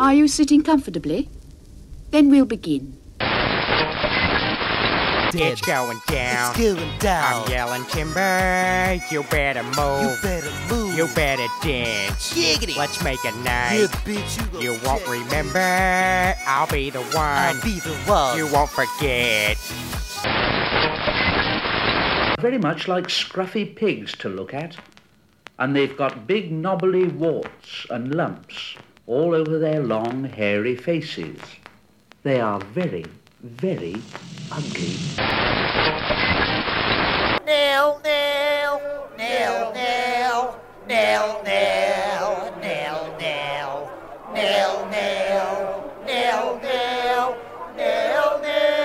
Are you sitting comfortably? Then we'll begin. It's going down. It's going down. I'm yelling timber. You better move. You better move. You better dance. Giggity. Let's make a Yeah, night. bitch, you, You won't check. remember. I'll be the one. I'll be the one. You won't forget. very much like scruffy pigs to look at, and they've got big knobbly warts and lumps all over their long hairy faces. They are very, very ugly. Nail, nail, nail, nail, nail, nail, nail, nail, nail, nail, nail, nail, nail, nail,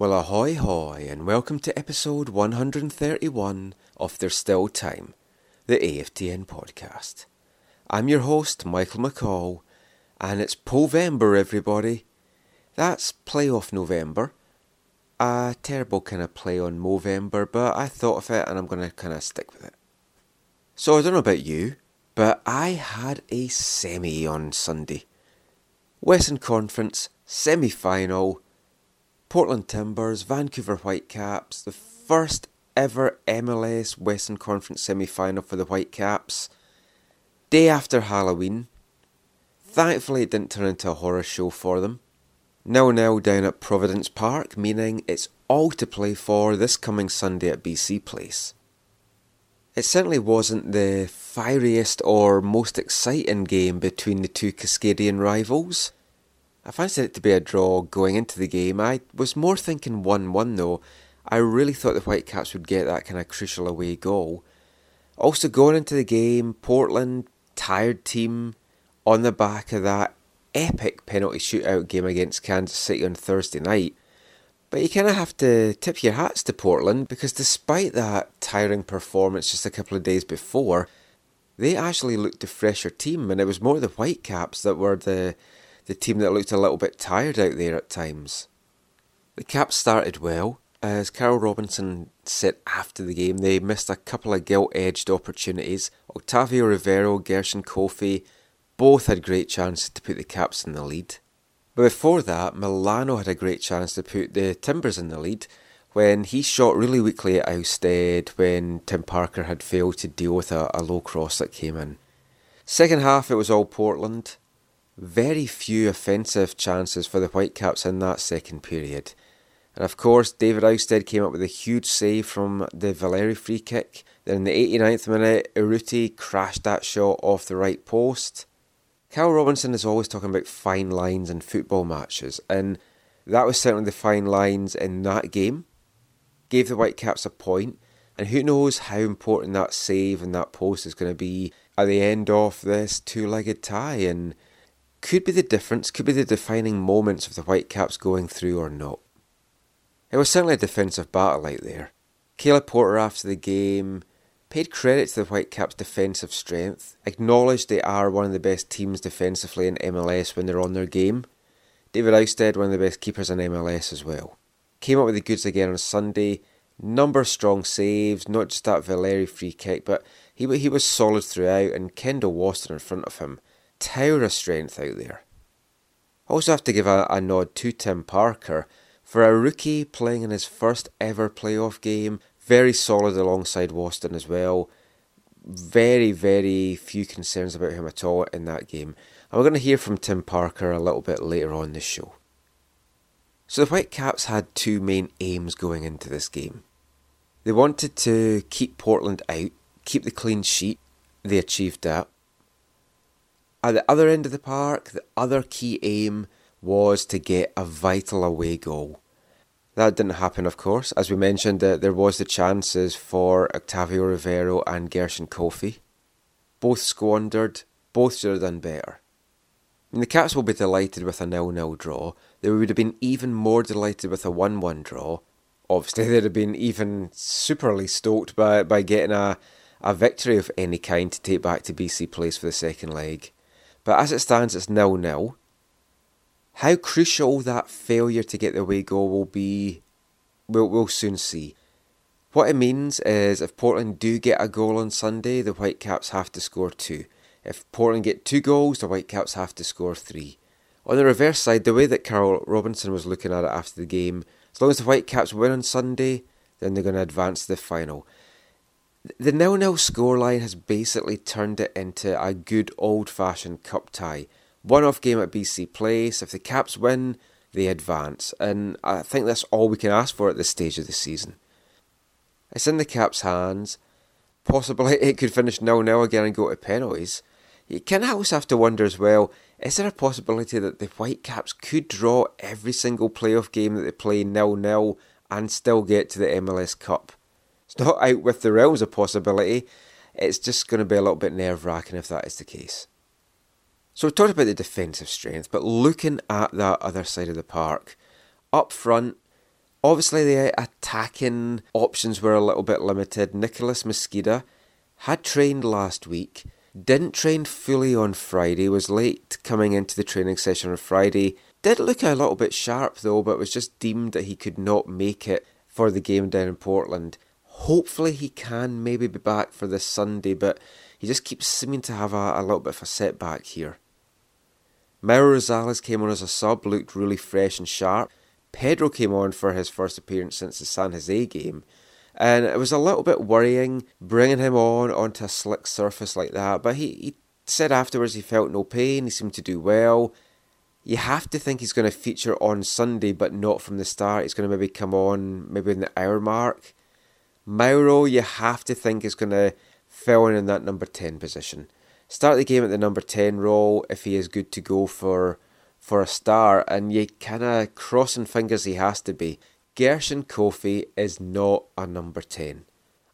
Well, ahoy hoy, and welcome to episode 131 of There's Still Time, the AFTN podcast. I'm your host, Michael McColl, and it's Povember, everybody. That's playoff November. A terrible kind of play on Movember, but I thought of it and I'm going to kind of stick with it. So, I don't know about you, but I had a semi on Sunday. Western Conference semi final. Portland Timbers, Vancouver Whitecaps, the first ever MLS Western Conference semi final for the Whitecaps. Day after Halloween. Thankfully, it didn't turn into a horror show for them. Nil nil down at Providence Park, meaning it's all to play for this coming Sunday at BC Place. It certainly wasn't the fieriest or most exciting game between the two Cascadian rivals. I fancied it to be a draw going into the game. I was more thinking 1 1 though. I really thought the Whitecaps would get that kind of crucial away goal. Also, going into the game, Portland, tired team, on the back of that epic penalty shootout game against Kansas City on Thursday night. But you kind of have to tip your hats to Portland because despite that tiring performance just a couple of days before, they actually looked a fresher team, and it was more the Whitecaps that were the the team that looked a little bit tired out there at times. The Caps started well. As Carl Robinson said after the game, they missed a couple of gilt edged opportunities. Octavio Rivero, Gershon Koffie both had great chances to put the Caps in the lead. But before that, Melano had a great chance to put the Timbers in the lead when he shot really weakly at Ousted when Tim Parker had failed to deal with a, a low cross that came in. Second half, it was all Portland. Very few offensive chances for the Whitecaps in that second period. And of course, David Ousted came up with a huge save from the Valeri free kick. Then in the 89th minute, Urruti crashed that shot off the right post. Carl Robinson is always talking about fine lines in football matches, and that was certainly the fine lines in that game. Gave the Whitecaps a point, and who knows how important that save and that post is going to be at the end of this two legged tie, and could be the difference, could be the defining moments of the Whitecaps going through or not. It was certainly a defensive battle out there. Caleb Porter, after the game, paid credit to the Whitecaps' defensive strength, acknowledged they are one of the best teams defensively in MLS when they're on their game. David Ousted, one of the best keepers in MLS as well. Came up with the goods again on Sunday. Number strong saves, not just that Valeri free kick, but he he was solid throughout, and Kendall Waston in front of him. Tower of strength out there. Also have to give a, a nod to Tim Parker for a rookie playing in his first ever playoff game. Very solid alongside Waston as well. Very, very few concerns about him at all in that game. And we're going to hear from Tim Parker a little bit later on this show. So the Whitecaps had two main aims going into this game. They wanted to keep Portland out, keep the clean sheet. They achieved that. At the other end of the park, the other key aim was to get a vital away goal. That didn't happen, of course. As we mentioned, uh, there was the chances for Octavio Rivero and Gershon Koffie. Both squandered, both should have done better. the Caps will be delighted with a nil-nil draw. They would have been even more delighted with a 1-1 draw. Obviously, they'd have been even superly stoked by, by getting a, a victory of any kind to take back to BC Place for the second leg. But as it stands, it's nil-nil. How crucial that failure to get the away goal will be, we'll, we'll soon see. What it means is if Portland do get a goal on Sunday, the Whitecaps have to score two. If Portland get two goals, the Whitecaps have to score three. On the reverse side, the way that Carl Robinson was looking at it after the game, as long as the Whitecaps win on Sunday, then they're going to advance to the final. The nil nil scoreline has basically turned it into a good old fashioned cup tie. One off game at BC Place. If the Caps win, they advance. And I think that's all we can ask for at this stage of the season. It's in the Caps' hands. Possibly it could finish nil nil again and go to penalties. You can also have to wonder as well is there a possibility that the Whitecaps could draw every single playoff game that they play nil nil and still get to the MLS Cup? It's not out with the realms of possibility. It's just going to be a little bit nerve wracking if that is the case. So we talked about the defensive strength, but looking at that other side of the park, up front, obviously the attacking options were a little bit limited. Nicholas Mezquida had trained last week, didn't train fully on Friday, was late coming into the training session on Friday. Did look a little bit sharp though, but was just deemed that he could not make it for the game down in Portland. Hopefully he can maybe be back for this Sunday, but he just keeps seeming to have a, a little bit of a setback here. Mauro Rosales came on as a sub, looked really fresh and sharp. Pedro came on for his first appearance since the San Jose game, and it was a little bit worrying bringing him on onto a slick surface like that. But he, he said afterwards he felt no pain, he seemed to do well. You have to think he's going to feature on Sunday, but not from the start. He's going to maybe come on maybe in the hour mark. Mauro, you have to think, is going to fill in in that number 10 position. Start the game at the number 10 role if he is good to go for for a star, and you kind of crossing fingers he has to be. Gershon Koffie is not a number 10.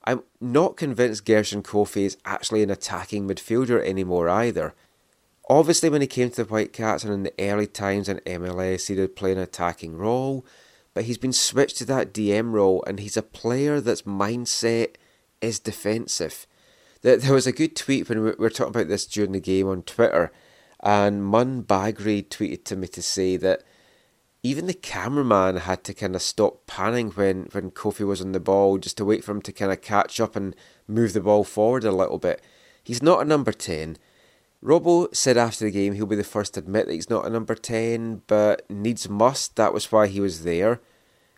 I'm not convinced Gershon Koffie is actually an attacking midfielder anymore either. Obviously, when he came to the Whitecaps and in the early times in MLS, he did play an attacking role, but he's been switched to that DM role, and he's a player that's mindset is defensive. There was a good tweet when we were talking about this during the game on Twitter, and Mun Bagri tweeted to me to say that even the cameraman had to kind of stop panning when, when Koffie was on the ball just to wait for him to kind of catch up and move the ball forward a little bit. He's not a number 10. Robbo said after the game he'll be the first to admit that he's not a number 10, but needs must, that was why he was there.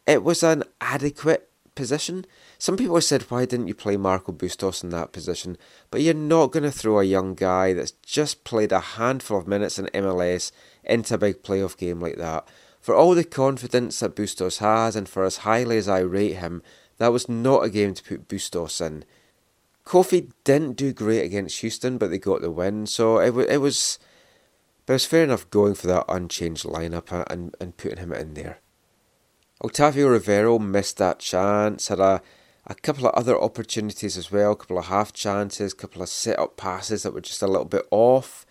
It was an adequate position. Some people said, why didn't you play Marco Bustos in that position? But you're not going to throw a young guy that's just played a handful of minutes in MLS into a big playoff game like that. For all the confidence that Bustos has, and for as highly as I rate him, that was not a game to put Bustos in. Koffie didn't do great against Houston, but they got the win. So it, it was, but it was fair enough going for that unchanged lineup and, and putting him in there. Octavio Rivero missed that chance, had a, a couple of other opportunities as well, a couple of half chances, a couple of set up passes that were just a little bit off.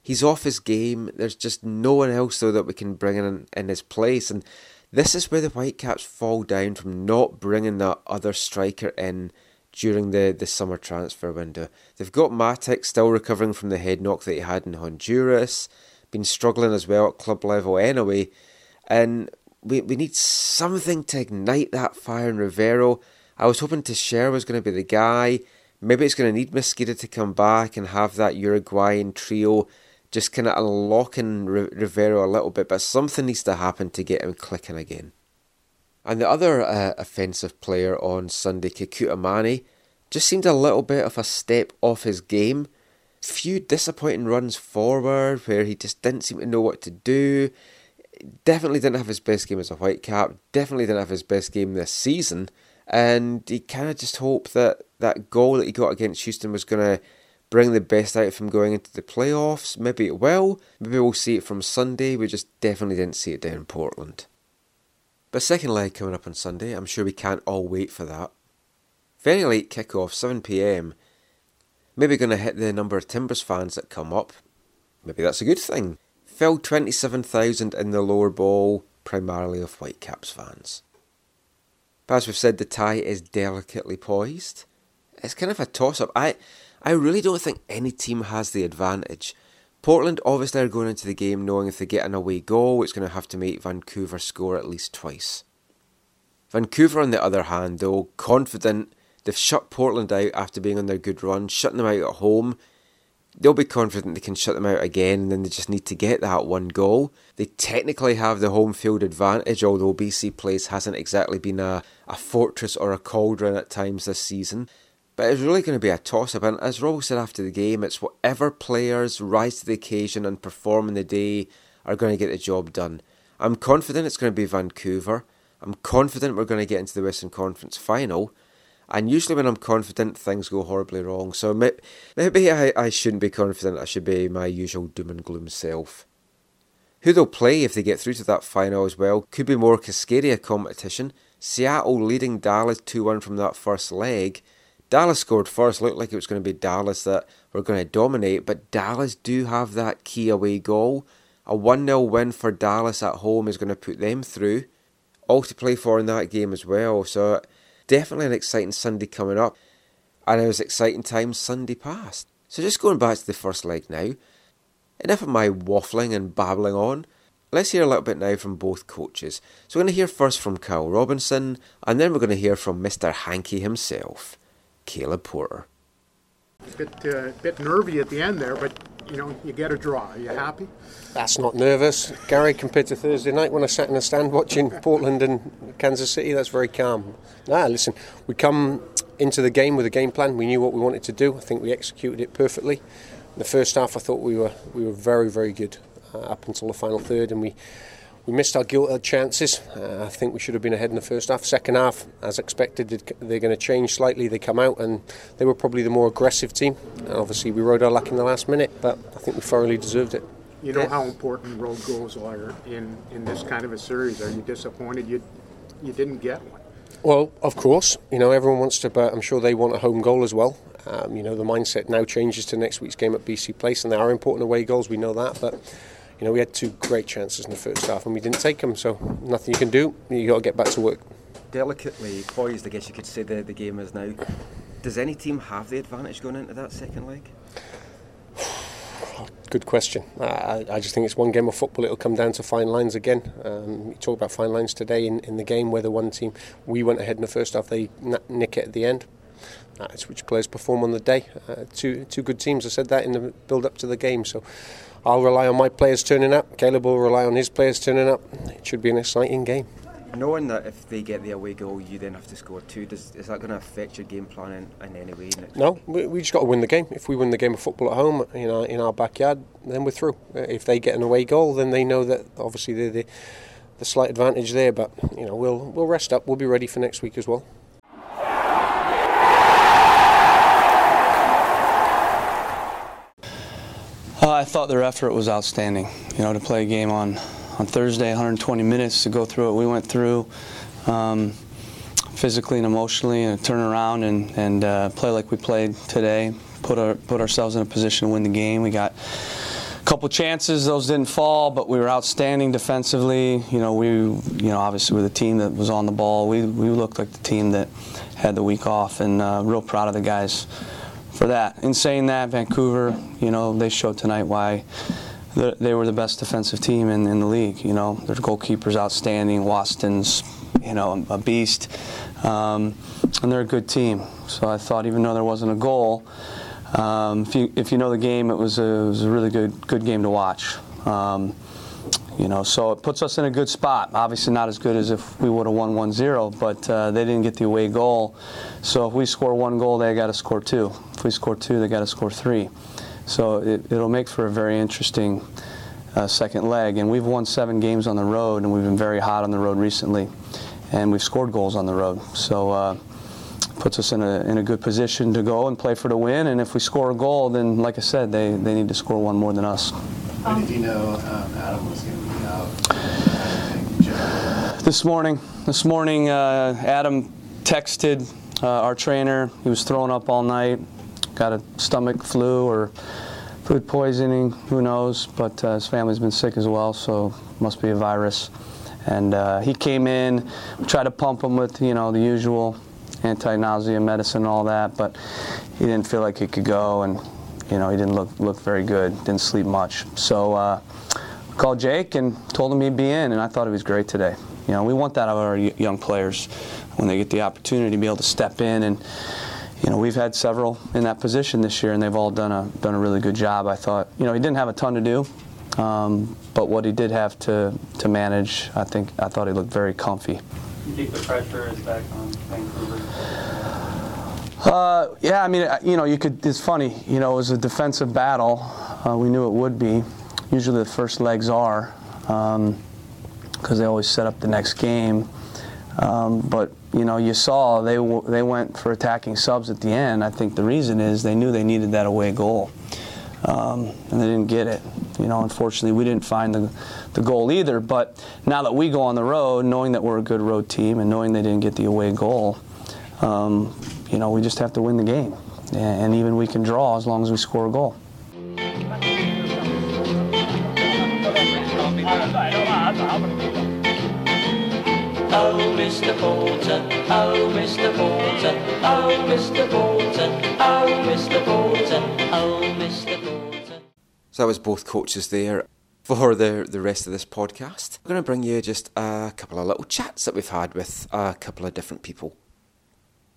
He's off his game. There's just no one else though that we can bring in in his place, and this is where the Whitecaps fall down from not bringing that other striker in during the, the summer transfer window. They've got Mattocks still recovering from the head knock that he had in Honduras, been struggling as well at club level anyway, and we, we need something to ignite that fire in Rivero. I was hoping Teixeira was going to be the guy. Maybe it's going to need Mezquida to come back and have that Uruguayan trio just kind of unlocking Rivero a little bit, but something needs to happen to get him clicking again. And the other uh, offensive player on Sunday, Kekuta Manneh, just seemed a little bit of a step off his game. Few disappointing runs forward where he just didn't seem to know what to do. Definitely didn't have his best game as a Whitecap. Definitely didn't have his best game this season. And he kind of just hoped that that goal that he got against Houston was going to bring the best out of him going into the playoffs. Maybe it will. Maybe we'll see it from Sunday. We just definitely didn't see it down in Portland. But second leg coming up on Sunday, I'm sure we can't all wait for that. Very late kickoff, 7pm. Maybe going to hit the number of Timbers fans that come up. Maybe that's a good thing. filled 27,000 in the lower bowl, primarily of Whitecaps fans. But as we've said, the tie is delicately poised. It's kind of a toss up. I, I really don't think any team has the advantage. Portland obviously are going into the game knowing if they get an away goal, it's going to have to make Vancouver score at least twice. Vancouver, on the other hand, though, confident they've shut Portland out after being on their good run, shutting them out at home. They'll be confident they can shut them out again, and then they just need to get that one goal. They technically have the home field advantage, although BC Place hasn't exactly been a, a fortress or a cauldron at times this season. But it's really going to be a toss up, and as Rob said after the game, it's whatever players rise to the occasion and perform in the day are going to get the job done. I'm confident it's going to be Vancouver. I'm confident we're going to get into the Western Conference final. And usually, when I'm confident, things go horribly wrong. So maybe I, I shouldn't be confident. I should be my usual doom and gloom self. Who they'll play if they get through to that final as well could be more Cascadia competition. Seattle leading Dallas 2 1 from that first leg. Dallas scored first, looked like it was going to be Dallas that were going to dominate, but Dallas do have that key away goal. A 1 0 win for Dallas at home is going to put them through all to play for in that game as well. So definitely an exciting Sunday coming up. And it was exciting times Sunday past. So just going back to the first leg now. Enough of my waffling and babbling on. Let's hear a little bit now from both coaches. So we're going to hear first from Carl Robinson, and then we're going to hear from Mr. Hanky himself, Caleb Porter. A bit, uh, bit nervy at the end there, but you know, you get a draw. Are you happy? That's not nervous, Gary. Compared to Thursday night when I sat in the stand watching Portland and Kansas City, that's very calm. Ah, listen, we come into the game with a game plan. We knew what we wanted to do. I think we executed it perfectly. In the first half, I thought we were we were very very good uh, up until the final third, and we we missed our gilt chances. Uh, I think we should have been ahead in the first half. Second half, as expected, they're going to change slightly. They come out and they were probably the more aggressive team. And obviously, we rode our luck in the last minute, but I think we thoroughly deserved it. You know how important road goals are in, in this kind of a series. Are you disappointed you you didn't get one? Well, of course. You know, everyone wants to, but I'm sure they want a home goal as well. Um, you know, the mindset now changes to next week's game at BC Place, and they are important away goals. We know that, but you know, we had two great chances in the first half and we didn't take them, so nothing you can do. You got to get back to work. Delicately poised, I guess you could say the, the game is now. Does any team have the advantage going into that second leg? Good question. I, I, just think it's one game of football. It'll come down to fine lines again. Um, you talk about fine lines today in, in the game where the one team we went ahead in the first half, they nick it at the end. That's which players perform on the day. Uh, two two good teams. I said that in the build up to the game. So I'll rely on my players turning up. Caleb will rely on his players turning up. It should be an exciting game. Knowing that if they get the away goal, you then have to score two, does, is that going to affect your game plan in, in any way? no, we, we, just got to win the game. If we win the game of football at home, you know, in our backyard, then we're through. Uh, if they get an away goal, then they know that obviously they're the, the slight advantage there. But you know, we'll we'll rest up. We'll be ready for next week as well. Thought their effort was outstanding. You know, to play a game on, on Thursday, 120 minutes to go through it. we went through, um, physically and emotionally, and turn around and, and uh, play like we played today. Put our put ourselves in a position to win the game. We got a couple chances; those didn't fall, but we were outstanding defensively. You know, we you know obviously we're the team that was on the ball. We we looked like the team that had the week off, and uh, real proud of the guys for that. In saying that, Vancouver, you know, they showed tonight why they were the best defensive team in, in the league. You know, their goalkeeper's outstanding. Waston's, you know, a beast, um, and they're a good team. So I thought, even though there wasn't a goal, um, if you if you know the game, it was a, it was a really good good game to watch. Um, you know, so it puts us in a good spot. Obviously, not as good as if we would have won 1-0, but uh, they didn't get the away goal. So if we score one goal, they got to score two. If we score two, they got to score three. So it, will make for a very interesting uh, second leg. And we've won seven games on the road, and we've been very hot on the road recently, and we've scored goals on the road. So. Uh, puts us in a, in a good position to go and play for the win. And if we score a goal, then, like I said, they, they need to score one more than us. When did you know um, Adam was going to be out? This morning. This morning, uh, Adam texted uh, our trainer. He was throwing up all night, got a stomach flu or food poisoning, who knows? But uh, his family's been sick as well, so must be a virus. And uh, he came in, we tried to pump him with, you know, the usual anti-nausea medicine and all that, but he didn't feel like he could go, and you know, he didn't look look very good, didn't sleep much. So uh, called Jake and told him he'd be in, and I thought he was great today. You know, we want that of our young players when they get the opportunity to be able to step in and. You know, we've had several in that position this year, and they've all done a done a really good job. I thought, you know, he didn't have a ton to do, um, but what he did have to to manage, I think, I thought he looked very comfy. You think the pressure is back on Vancouver? Uh, yeah, I mean, you know, you could. It's funny, you know, it was a defensive battle. Uh, we knew it would be. Usually, the first legs are, because um, they always set up the next game. Um, but you know, you saw they w- they went for attacking subs at the end. I think the reason is they knew they needed that away goal, um, and they didn't get it. You know, unfortunately, we didn't find the the goal either. But now that we go on the road, knowing that we're a good road team and knowing they didn't get the away goal, um, you know, we just have to win the game. And even we can draw as long as we score a goal. Oh, Mr. Bolton, oh, Mr. Bolton, oh, Mr. Bolton, oh, Mr. Bolton, oh, Mr. Bolton. So that was both coaches there for the, the rest of this podcast. I'm going to bring you just a couple of little chats that we've had with a couple of different people.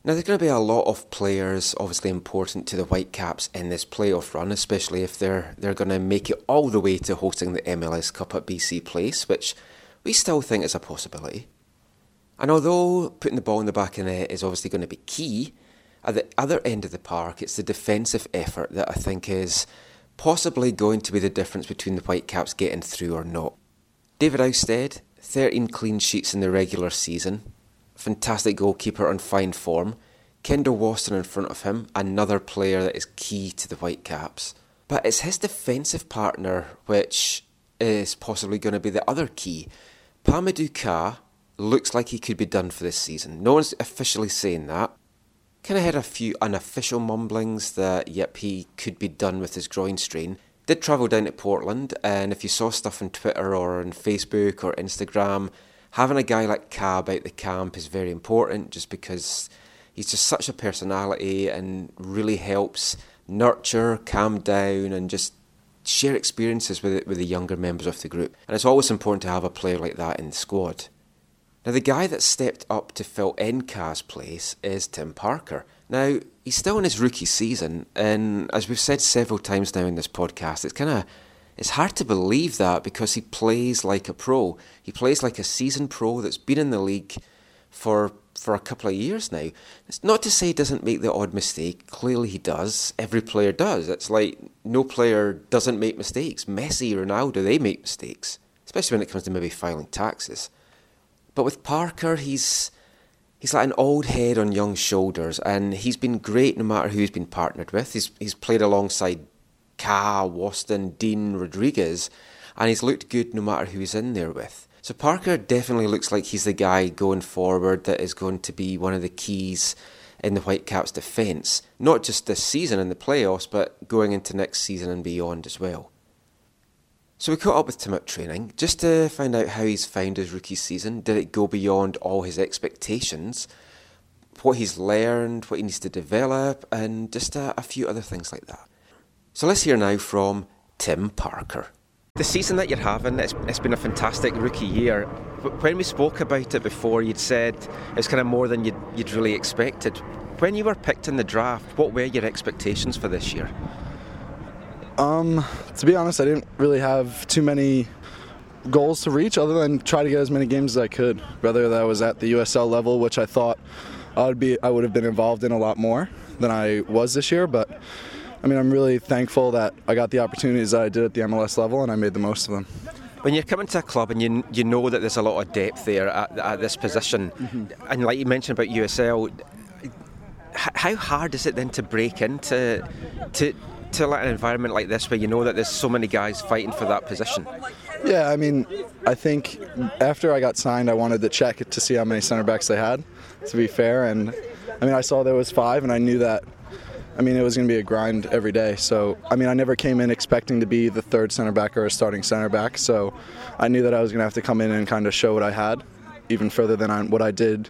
Now, there's going to be a lot of players obviously important to the Whitecaps in this playoff run, especially if they're they're going to make it all the way to hosting the MLS Cup at BC Place, which we still think is a possibility. And although putting the ball in the back of the net is obviously going to be key, at the other end of the park, it's the defensive effort that I think is possibly going to be the difference between the Whitecaps getting through or not. David Ousted, 13 clean sheets in the regular season, fantastic goalkeeper on fine form. Kendall Waston in front of him, another player that is key to the Whitecaps. But it's his defensive partner which is possibly going to be the other key. Pa Modou looks like he could be done for this season. No one's officially saying that, Kind of had a few unofficial mumblings that, yep, he could be done with his groin strain. Did travel down to Portland, and if you saw stuff on Twitter or on Facebook or Instagram, having a guy like Kah out the camp is very important just because he's just such a personality and really helps nurture, calm down, and just share experiences with, with the younger members of the group. And it's always important to have a player like that in the squad. Now, the guy that stepped up to fill Nka's place is Tim Parker. Now, he's still in his rookie season, and as we've said several times now in this podcast, it's kind of it's hard to believe that because he plays like a pro. He plays like a seasoned pro that's been in the league for for a couple of years now. It's not to say he doesn't make the odd mistake. Clearly he does. Every player does. It's like no player doesn't make mistakes. Messi, Ronaldo, they make mistakes, especially when it comes to maybe filing taxes. But with Parker, he's he's like an old head on young shoulders, and he's been great no matter who he's been partnered with. He's he's played alongside Kah, Waston, Dean, Rodriguez, and he's looked good no matter who he's in there with. So Parker definitely looks like he's the guy going forward that is going to be one of the keys in the Whitecaps' defence, not just this season in the playoffs, but going into next season and beyond as well. So we caught up with Tim at training just to find out how he's found his rookie season. Did it go beyond all his expectations? What he's learned, what he needs to develop, and just a, a few other things like that. So let's hear now from Tim Parker. The season that you're having, it's, it's been a fantastic rookie year. When we spoke about it before, you'd said it's kind of more than you'd, you'd really expected. When you were picked in the draft, what were your expectations for this year? Um, to be honest, I didn't really have too many goals to reach other than try to get as many games as I could. Whether that was at the USL level, which I thought I would be, I would have been involved in a lot more than I was this year. But I mean, I'm really thankful that I got the opportunities that I did at the MLS level, and I made the most of them. When you're coming to a club and you you know that there's a lot of depth there at, at this position, mm-hmm. and like you mentioned about USL, how hard is it then to break into to to like an environment like this where you know that there's so many guys fighting for that position? Yeah, I mean, I think after I got signed, I wanted to check to see how many center backs they had, to be fair. And I mean, I saw there was five, and I knew that I mean, it was going to be a grind every day. So, I mean, I never came in expecting to be the third center back or a starting center back. So, I knew that I was going to have to come in and kind of show what I had, even further than I, what I did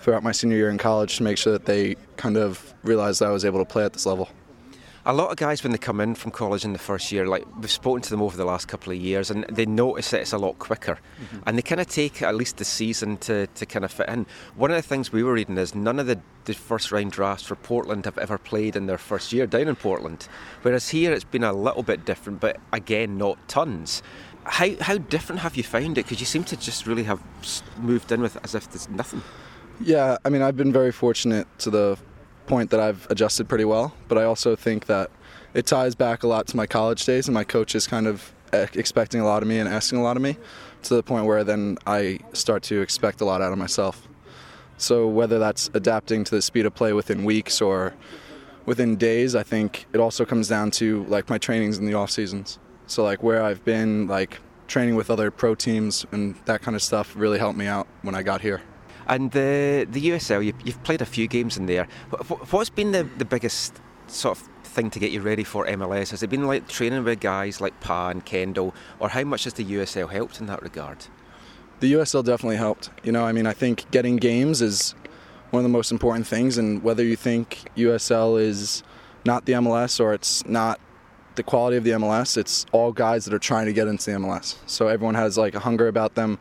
throughout my senior year in college to make sure that they kind of realized that I was able to play at this level. A lot of guys, when they come in from college in the first year, like we've spoken to them over the last couple of years, and they notice that it's a lot quicker, mm-hmm. and they kind of take at least the season to, to kind of fit in. One of the things we were reading is none of the, the first round drafts for Portland have ever played in their first year down in Portland, whereas here it's been a little bit different, but again, not tons. How, how different have you found it? Because you seem to just really have moved in with as if there's nothing. Yeah, I mean, I've been very fortunate to the point that I've adjusted pretty well, but I also think that it ties back a lot to my college days and my coaches kind of eh, expecting a lot of me and asking a lot of me to the point where then I start to expect a lot out of myself. So whether that's adapting to the speed of play within weeks or within days, I think it also comes down to like my trainings in the off seasons. So like where I've been like training with other pro teams and that kind of stuff really helped me out when I got here. And the the USL, you, have played a few games in there. What's been the, the biggest sort of thing to get you ready for MLS? Has it been like training with guys like Pa and Kendall, or how much has the USL helped in that regard? The USL definitely helped. You know, I mean, I think getting games is one of the most important things, and whether you think USL is not the MLS or it's not the quality of the MLS, it's all guys that are trying to get into the MLS. So everyone has like a hunger about them,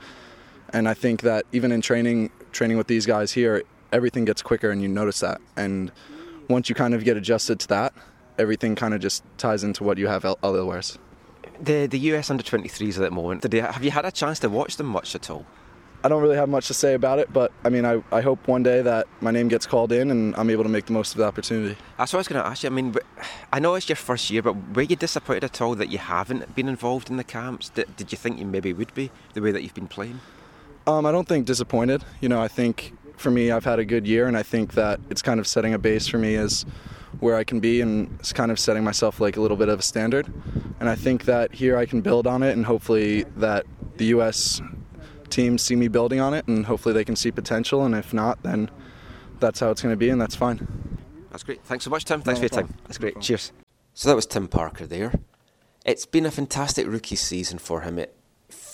and I think that even in training, training with these guys here, everything gets quicker and you notice that. And once you kind of get adjusted to that, everything kind of just ties into what you have elsewhere. The the US under 23s at the moment, did have you had a chance to watch them much at all? I don't really have much to say about it, but I mean, I, I hope one day that my name gets called in and I'm able to make the most of the opportunity. That's what I was going to ask you. I mean, I know it's your first year, but were you disappointed at all that you haven't been involved in the camps? Did, did you think you maybe would be the way that you've been playing? Um, I don't think disappointed. You know, I think for me, I've had a good year, and I think that it's kind of setting a base for me as where I can be, and it's kind of setting myself like a little bit of a standard. And I think that here I can build on it, and hopefully that the U.S. teams see me building on it, and hopefully they can see potential. And if not, then that's how it's going to be, and that's fine. That's great. Thanks so much, Tim. Thanks no, for your time. That's great. Cheers. So that was Tim Parker there. It's been a fantastic rookie season for him. It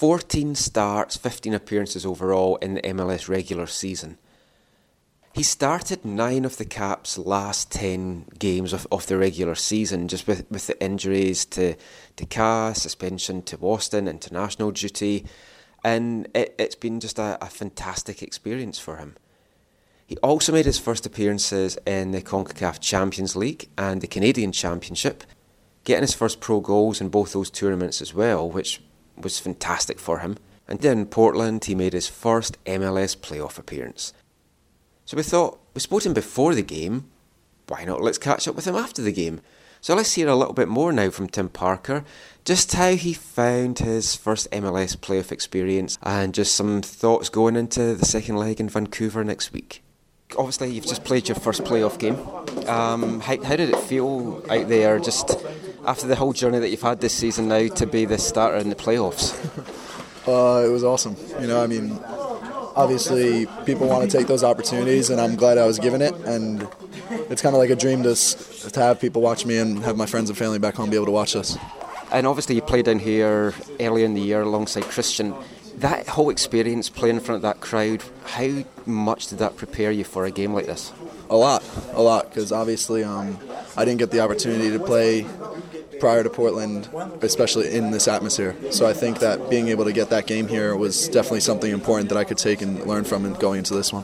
14 starts, 15 appearances overall in the MLS regular season. He started nine of the Caps' last 10 games of, of the regular season, just with, with the injuries to, to Kah, suspension to Boston, international duty, and it, has been just a, a fantastic experience for him. He also made his first appearances in the CONCACAF Champions League and the Canadian Championship, getting his first pro goals in both those tournaments as well, which was fantastic for him. And then in Portland, he made his first MLS playoff appearance. So we thought, we spoke to him before the game, why not let's catch up with him after the game? So let's hear a little bit more now from Tim Parker, just how he found his first MLS playoff experience and just some thoughts going into the second leg in Vancouver next week. Obviously, you've just played your first playoff game. Um, how, how did it feel out there just after the whole journey that you've had this season now to be the starter in the playoffs? Uh, it was awesome. You know, I mean, obviously people want to take those opportunities, and I'm glad I was given it. And it's kind of like a dream to to have people watch me and have my friends and family back home be able to watch us. And obviously, you played down here early in the year alongside Christian. That whole experience playing in front of that crowd, how much did that prepare you for a game like this? A lot, a lot, because obviously um, I didn't get the opportunity to play prior to Portland, especially in this atmosphere. So I think that being able to get that game here was definitely something important that I could take and learn from and going into this one.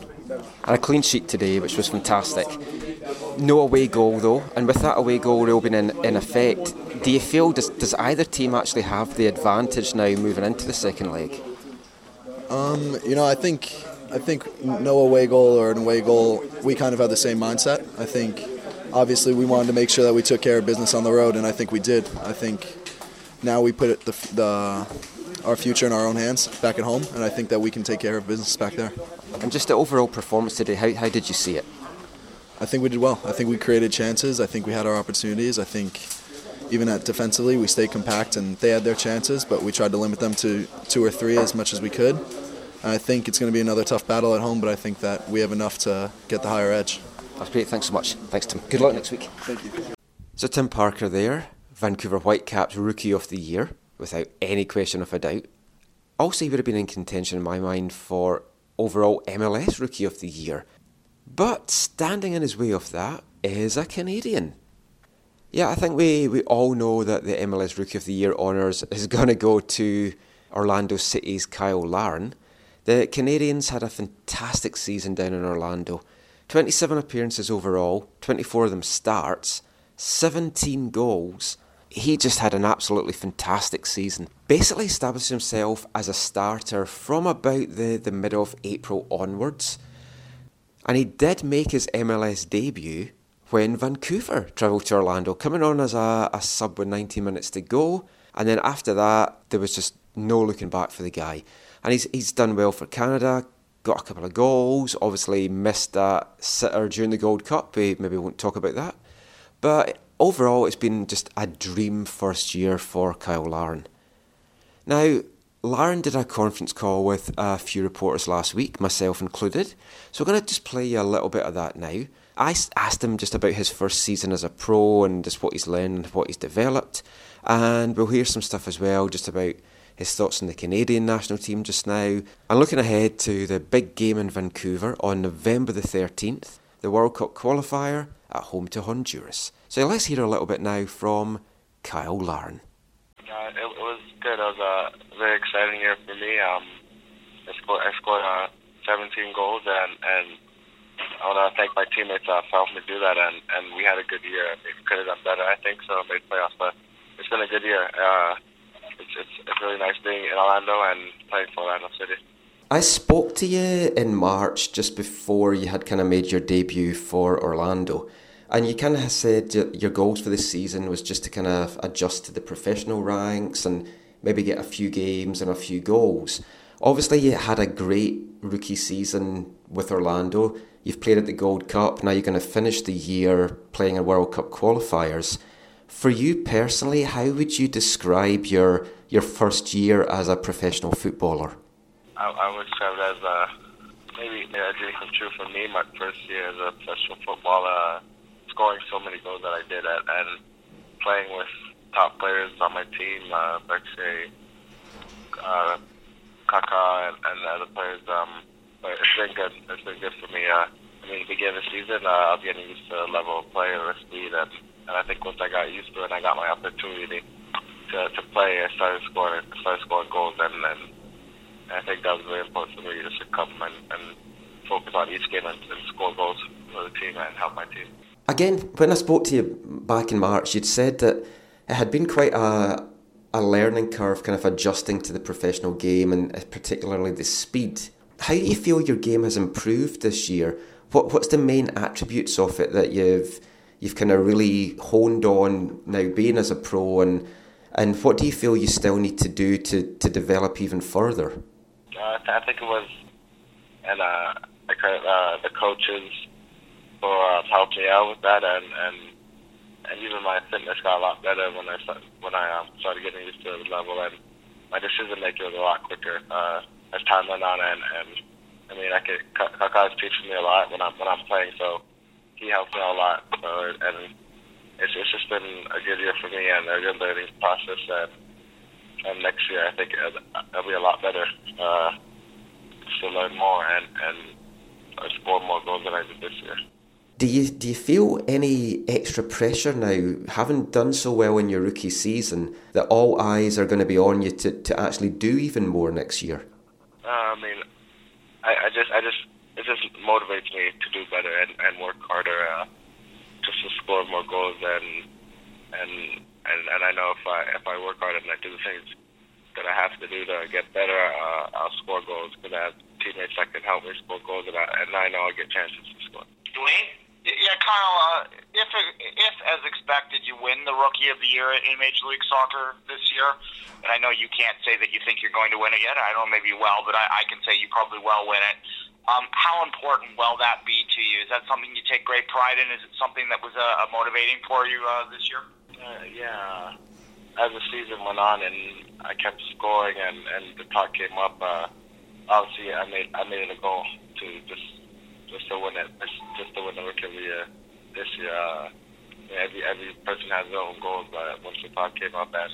And a clean sheet today, which was fantastic. No away goal though, and with that away goal being in, in effect, do you feel does, does either team actually have the advantage now moving into the second leg? Um, you know, I think I think no away goal or an away goal, we kind of have the same mindset. I think obviously we wanted to make sure that we took care of business on the road, and I think we did. I think now we put the, the our future in our own hands back at home, and I think that we can take care of business back there. And just the overall performance today, how, how did you see it? I think we did well. I think we created chances. I think we had our opportunities. I think even at defensively, we stayed compact and they had their chances, but we tried to limit them to two or three as much as we could. And I think it's going to be another tough battle at home, but I think that we have enough to get the higher edge. That's great. Thanks so much. Thanks, Tim. Good luck next week. Thank you. So Tim Parker there, Vancouver Whitecaps Rookie of the Year, without any question of a doubt. Also, he would have been in contention in my mind for overall MLS Rookie of the Year. But standing in his way of that is a Canadian. Yeah, I think we, we all know that the MLS Rookie of the Year honours is going to go to Orlando City's Cyle Larin. The Canadians had a fantastic season down in Orlando. 27 appearances overall, 24 of them starts, 17 goals. He just had an absolutely fantastic season. Basically established himself as a starter from about the, the middle of April onwards. And he did make his MLS debut when Vancouver travelled to Orlando, coming on as a, a sub with 90 minutes to go. And then after that, there was just no looking back for the guy. And he's, he's done well for Canada, got a couple of goals, obviously missed that sitter during the Gold Cup. We maybe won't talk about that. But overall, it's been just a dream first year for Cyle Larin. Now, Larin did a conference call with a few reporters last week, myself included. So I'm going to just play you a little bit of that now. I asked him just about his first season as a pro and just what he's learned and what he's developed. And we'll hear some stuff as well just about his thoughts on the Canadian national team just now. And looking ahead to the big game in Vancouver on November the 13th, the World Cup qualifier at home to Honduras. So let's hear a little bit now from Cyle Larin. Uh, it, it was good. It was a very exciting year for me. Um, I scored, I scored uh, 17 goals, and, and I want to thank my teammates uh, for helping me do that. And, and we had a good year. We could have done better, I think, so made playoffs. But it's been a good year. Uh, it's, it's, really nice being in Orlando and playing for Orlando City. I spoke to you in March just before you had kind of made your debut for Orlando. And you kind of said your goals for this season was just to kind of adjust to the professional ranks and maybe get a few games and a few goals. Obviously, you had a great rookie season with Orlando. You've played at the Gold Cup. Now you're going to finish the year playing in World Cup qualifiers. For you personally, how would you describe your your first year as a professional footballer? I, I would describe it as a maybe a dream come true for me. My first year as a professional footballer, scoring so many goals that I did, at, and playing with top players on my team, uh, Brek Shea, uh, Kaká, and, and other players. Um, it's been good. It's been good for me. Uh, I mean, beginning of the season, uh, I was getting used to the level of play and the speed, and, and I think once I got used to it, and I got my opportunity to, to play, I started scoring, started scoring goals, and, and I think that was really important for me just to come and, and focus on each game and, and score goals for the team and help my team. Again, when I spoke to you back in March, you'd said that it had been quite a a learning curve, kind of adjusting to the professional game and particularly the speed. How do you feel your game has improved this year? What what's the main attributes of it that you've you've kind of really honed on now being as a pro and and what do you feel you still need to do to, to develop even further? Uh, I think it was and uh, I uh, the coaches for uh, helping me out with that and, and and even my fitness got a lot better when I when I um, started getting used to the level, and my decision making was a lot quicker uh, as time went on. And, and I mean, I could Kaká's teaching me a lot when I'm when I'm playing, so he helped me a lot. So, and it's it's just been a good year for me and a good learning process. And, and next year, I think it'll, it'll be a lot better uh, to learn more and and score more goals than I did this year. Do you do you feel any extra pressure now, having done so well in your rookie season, that all eyes are going to be on you to, to actually do even more next year? Uh, I mean, I, I just I just it just motivates me to do better and, and work harder, uh, just to score more goals and and and and I know if I if I work hard and I do the things that I have to do to get better, uh, I'll score goals because I have teammates that can help me score goals, and I, and I know I'll get chances to score. Dwayne. Yeah, Cyle. Uh, if if as expected you win the Rookie of the Year in Major League Soccer this year, and I know you can't say that you think you're going to win it yet. I don't know, maybe you will, but I, I can say you probably will win it. Um, how important will that be to you? Is that something you take great pride in? Is it something that was uh, motivating for you uh, this year? Uh, yeah. As the season went on and I kept scoring and, and the talk came up, uh, obviously I made I made it a goal to just just to win it, just to win the rookie of the year this year. Uh, every every person has their own goals, but once the pod came up and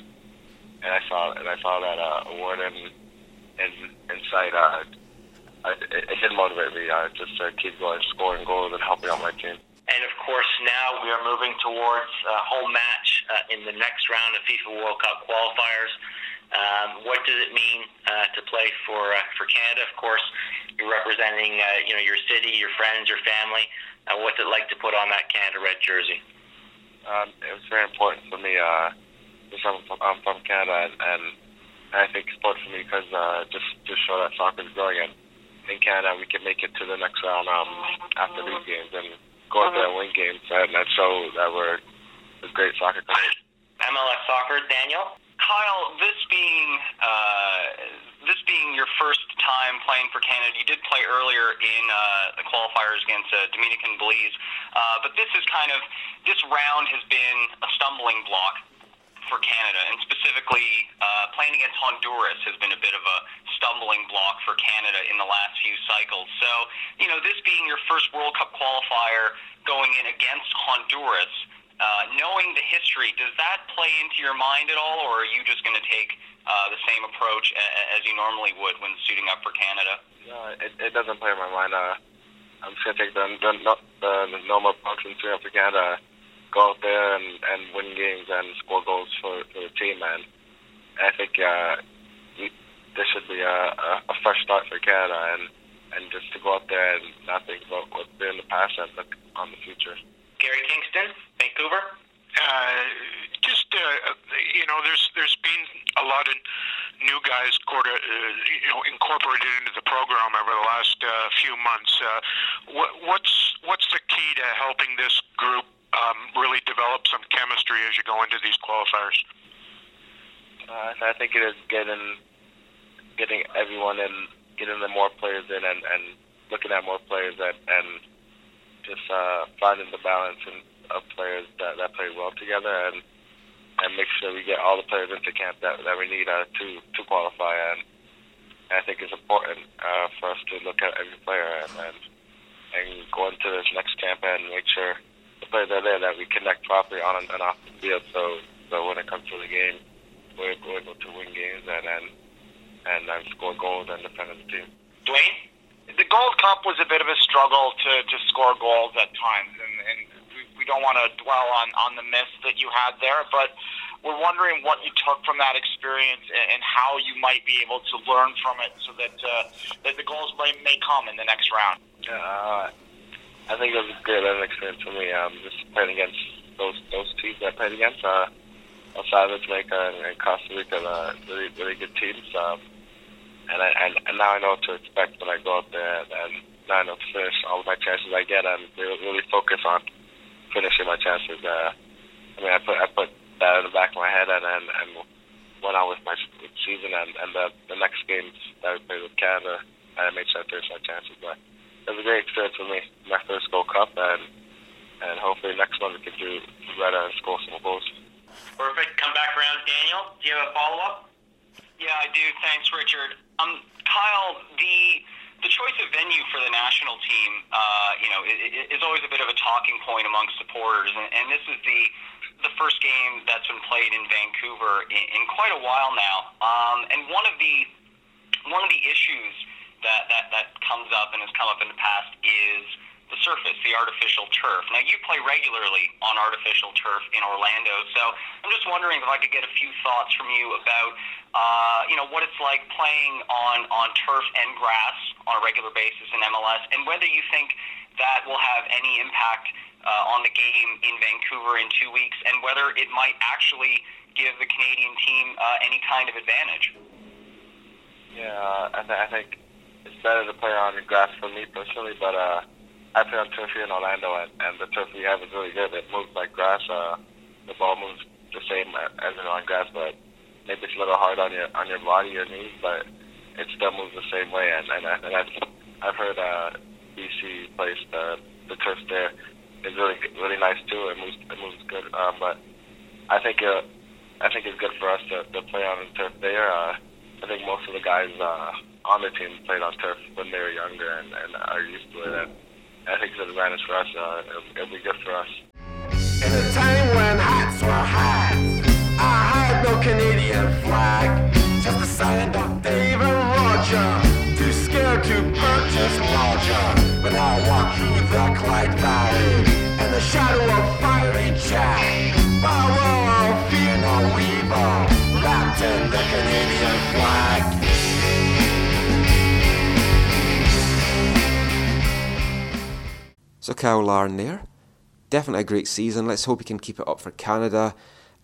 and I saw and I saw that uh, award in in in sight, uh, I, it, it did motivate me uh, just to keep going, scoring goals and helping out my team. And of course, now we are moving towards a home match uh, in the next round of FIFA World Cup qualifiers. Um, what does it mean uh, to play for uh, for Canada? Of course, you're representing uh, you know your city, your friends, your family. Uh, what's it like to put on that Canada red jersey? Um, it was very important for me. Uh, I'm from, I'm from Canada, and, and I think it's important for me because uh, just just show that soccer is growing. And in Canada, we can make it to the next round um, after these games and go out there and win games, and, and show that we're a great soccer country. MLS soccer, Daniel. Cyle, this being uh, this being your first time playing for Canada, you did play earlier in uh, the qualifiers against uh, Dominican Belize, uh, but this is kind of this round has been a stumbling block for Canada, and specifically uh, playing against Honduras has been a bit of a stumbling block for Canada in the last few cycles. So, you know, this being your first World Cup qualifier going in against Honduras. Uh, knowing the history, does that play into your mind at all, or are you just going to take uh, the same approach a- as you normally would when suiting up for Canada? It, it doesn't play in my mind. Uh, I'm just gonna take the the, the, the normal approach when suiting up for Canada. Go out there and, and win games and score goals for, for the team, man. I think uh, we, this should be a, a, a fresh start for Canada, and and just to go out there and not think about what's been in the past and look on the future. Gary Kingston, Vancouver. Uh, just uh, you know, there's there's been a lot of new guys quarter, uh, you know incorporated into the program over the last uh, few months. Uh, what, what's what's the key to helping this group um, really develop some chemistry as you go into these qualifiers? Uh, I think it is getting getting everyone in, getting the more players in, and, and looking at more players and, and just uh, finding the balance of players that, that play well together and and make sure we get all the players into camp that, that we need uh, to to qualify. And, and I think it's important uh, for us to look at every player and, and and go into this next camp and make sure the players that are there that we connect properly on and off the field. So so when it comes to the game, we're, we're able to win games and and and, and score goals and defend as a team. Dwayne. The Gold Cup was a bit of a struggle to, to score goals at times, and, and we, we don't want to dwell on, on the miss that you had there, but we're wondering what you took from that experience and, and how you might be able to learn from it so that uh, that the goals may, may come in the next round. Uh, I think it was a great learning experience for me. Um, just playing against those those teams I played against, uh, El Salvador, Jamaica, and, and Costa Rica, uh, really really good teams. Um, and, I, and and now I know what to expect when I go out there, and, and now I know to finish all of my chances I get, and really, really focus on finishing my chances. Uh, I mean, I put I put that in the back of my head, and and, and went on with my season, and and the the next games that we played with Canada, I made sure I finished my chances. But it was a great experience for me, my first Gold Cup, and and hopefully next one we can do better and score some goals. Perfect. Come back around, Daniel. Do you have a follow up? Yeah, I do. Thanks, Richard. Um, Cyle, the the choice of venue for the national team, uh, you know, is, is always a bit of a talking point among supporters, and, and this is the the first game that's been played in Vancouver in, in quite a while now. Um, and one of the one of the issues that, that that comes up and has come up in the past is the surface, the artificial turf. Now, you play regularly on artificial turf in Orlando, so I'm just wondering if I could get a few thoughts from you about, uh, you know, what it's like playing on, on turf and grass on a regular basis in MLS, and whether you think that will have any impact uh, on the game in Vancouver in two weeks, and whether it might actually give the Canadian team uh, any kind of advantage. Yeah, I, th- I think it's better to play on grass for me personally, but uh, I play on turf here in Orlando, and, and the turf we have is really good. It moves like grass. Uh, the ball moves the same as it on grass, but maybe it's a little hard on your on your body, your knees, but it still moves the same way. And and, and I've I've heard uh, BC Place the the turf there is really really nice too. It moves it moves good, um, but I think uh, I think it's good for us to, to play on the turf there. Uh, I think most of the guys uh, on the team played on turf when they were younger and, and are used to it. And I think it's an advantage for us. Uh, it'll, it'll be good for us. In a time when hats were hats, I had no Canadian flag. Just a silent of Dave and Roger, too scared to purchase larger. But I walk through the Clyde Valley, in the shadow of fiery Jack. Borrow, fear no evil, wrapped in the Canadian flag. So Cyle Larin there. Definitely a great season. Let's hope he can keep it up for Canada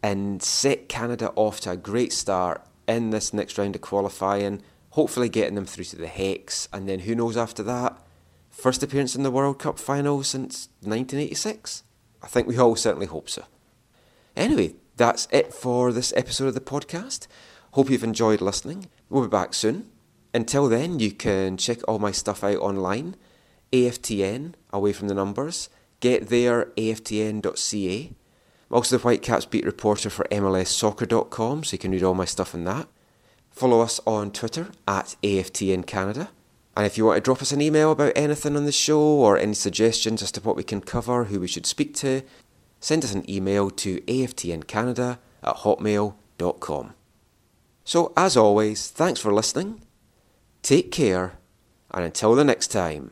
and set Canada off to a great start in this next round of qualifying. Hopefully getting them through to the Hex and then who knows after that? First appearance in the World Cup final since 1986? I think we all certainly hope so. Anyway, that's it for this episode of the podcast. Hope you've enjoyed listening. We'll be back soon. Until then, you can check all my stuff out online. AFTN, away from the numbers. Get there, aftn.ca. I'm also the Whitecaps beat reporter for MLSsoccer.com, so you can read all my stuff in that. Follow us on Twitter at AFTN Canada. And if you want to drop us an email about anything on the show or any suggestions as to what we can cover, who we should speak to, send us an email to aftncanada at hotmail.com. So, as always, thanks for listening, take care, and until the next time,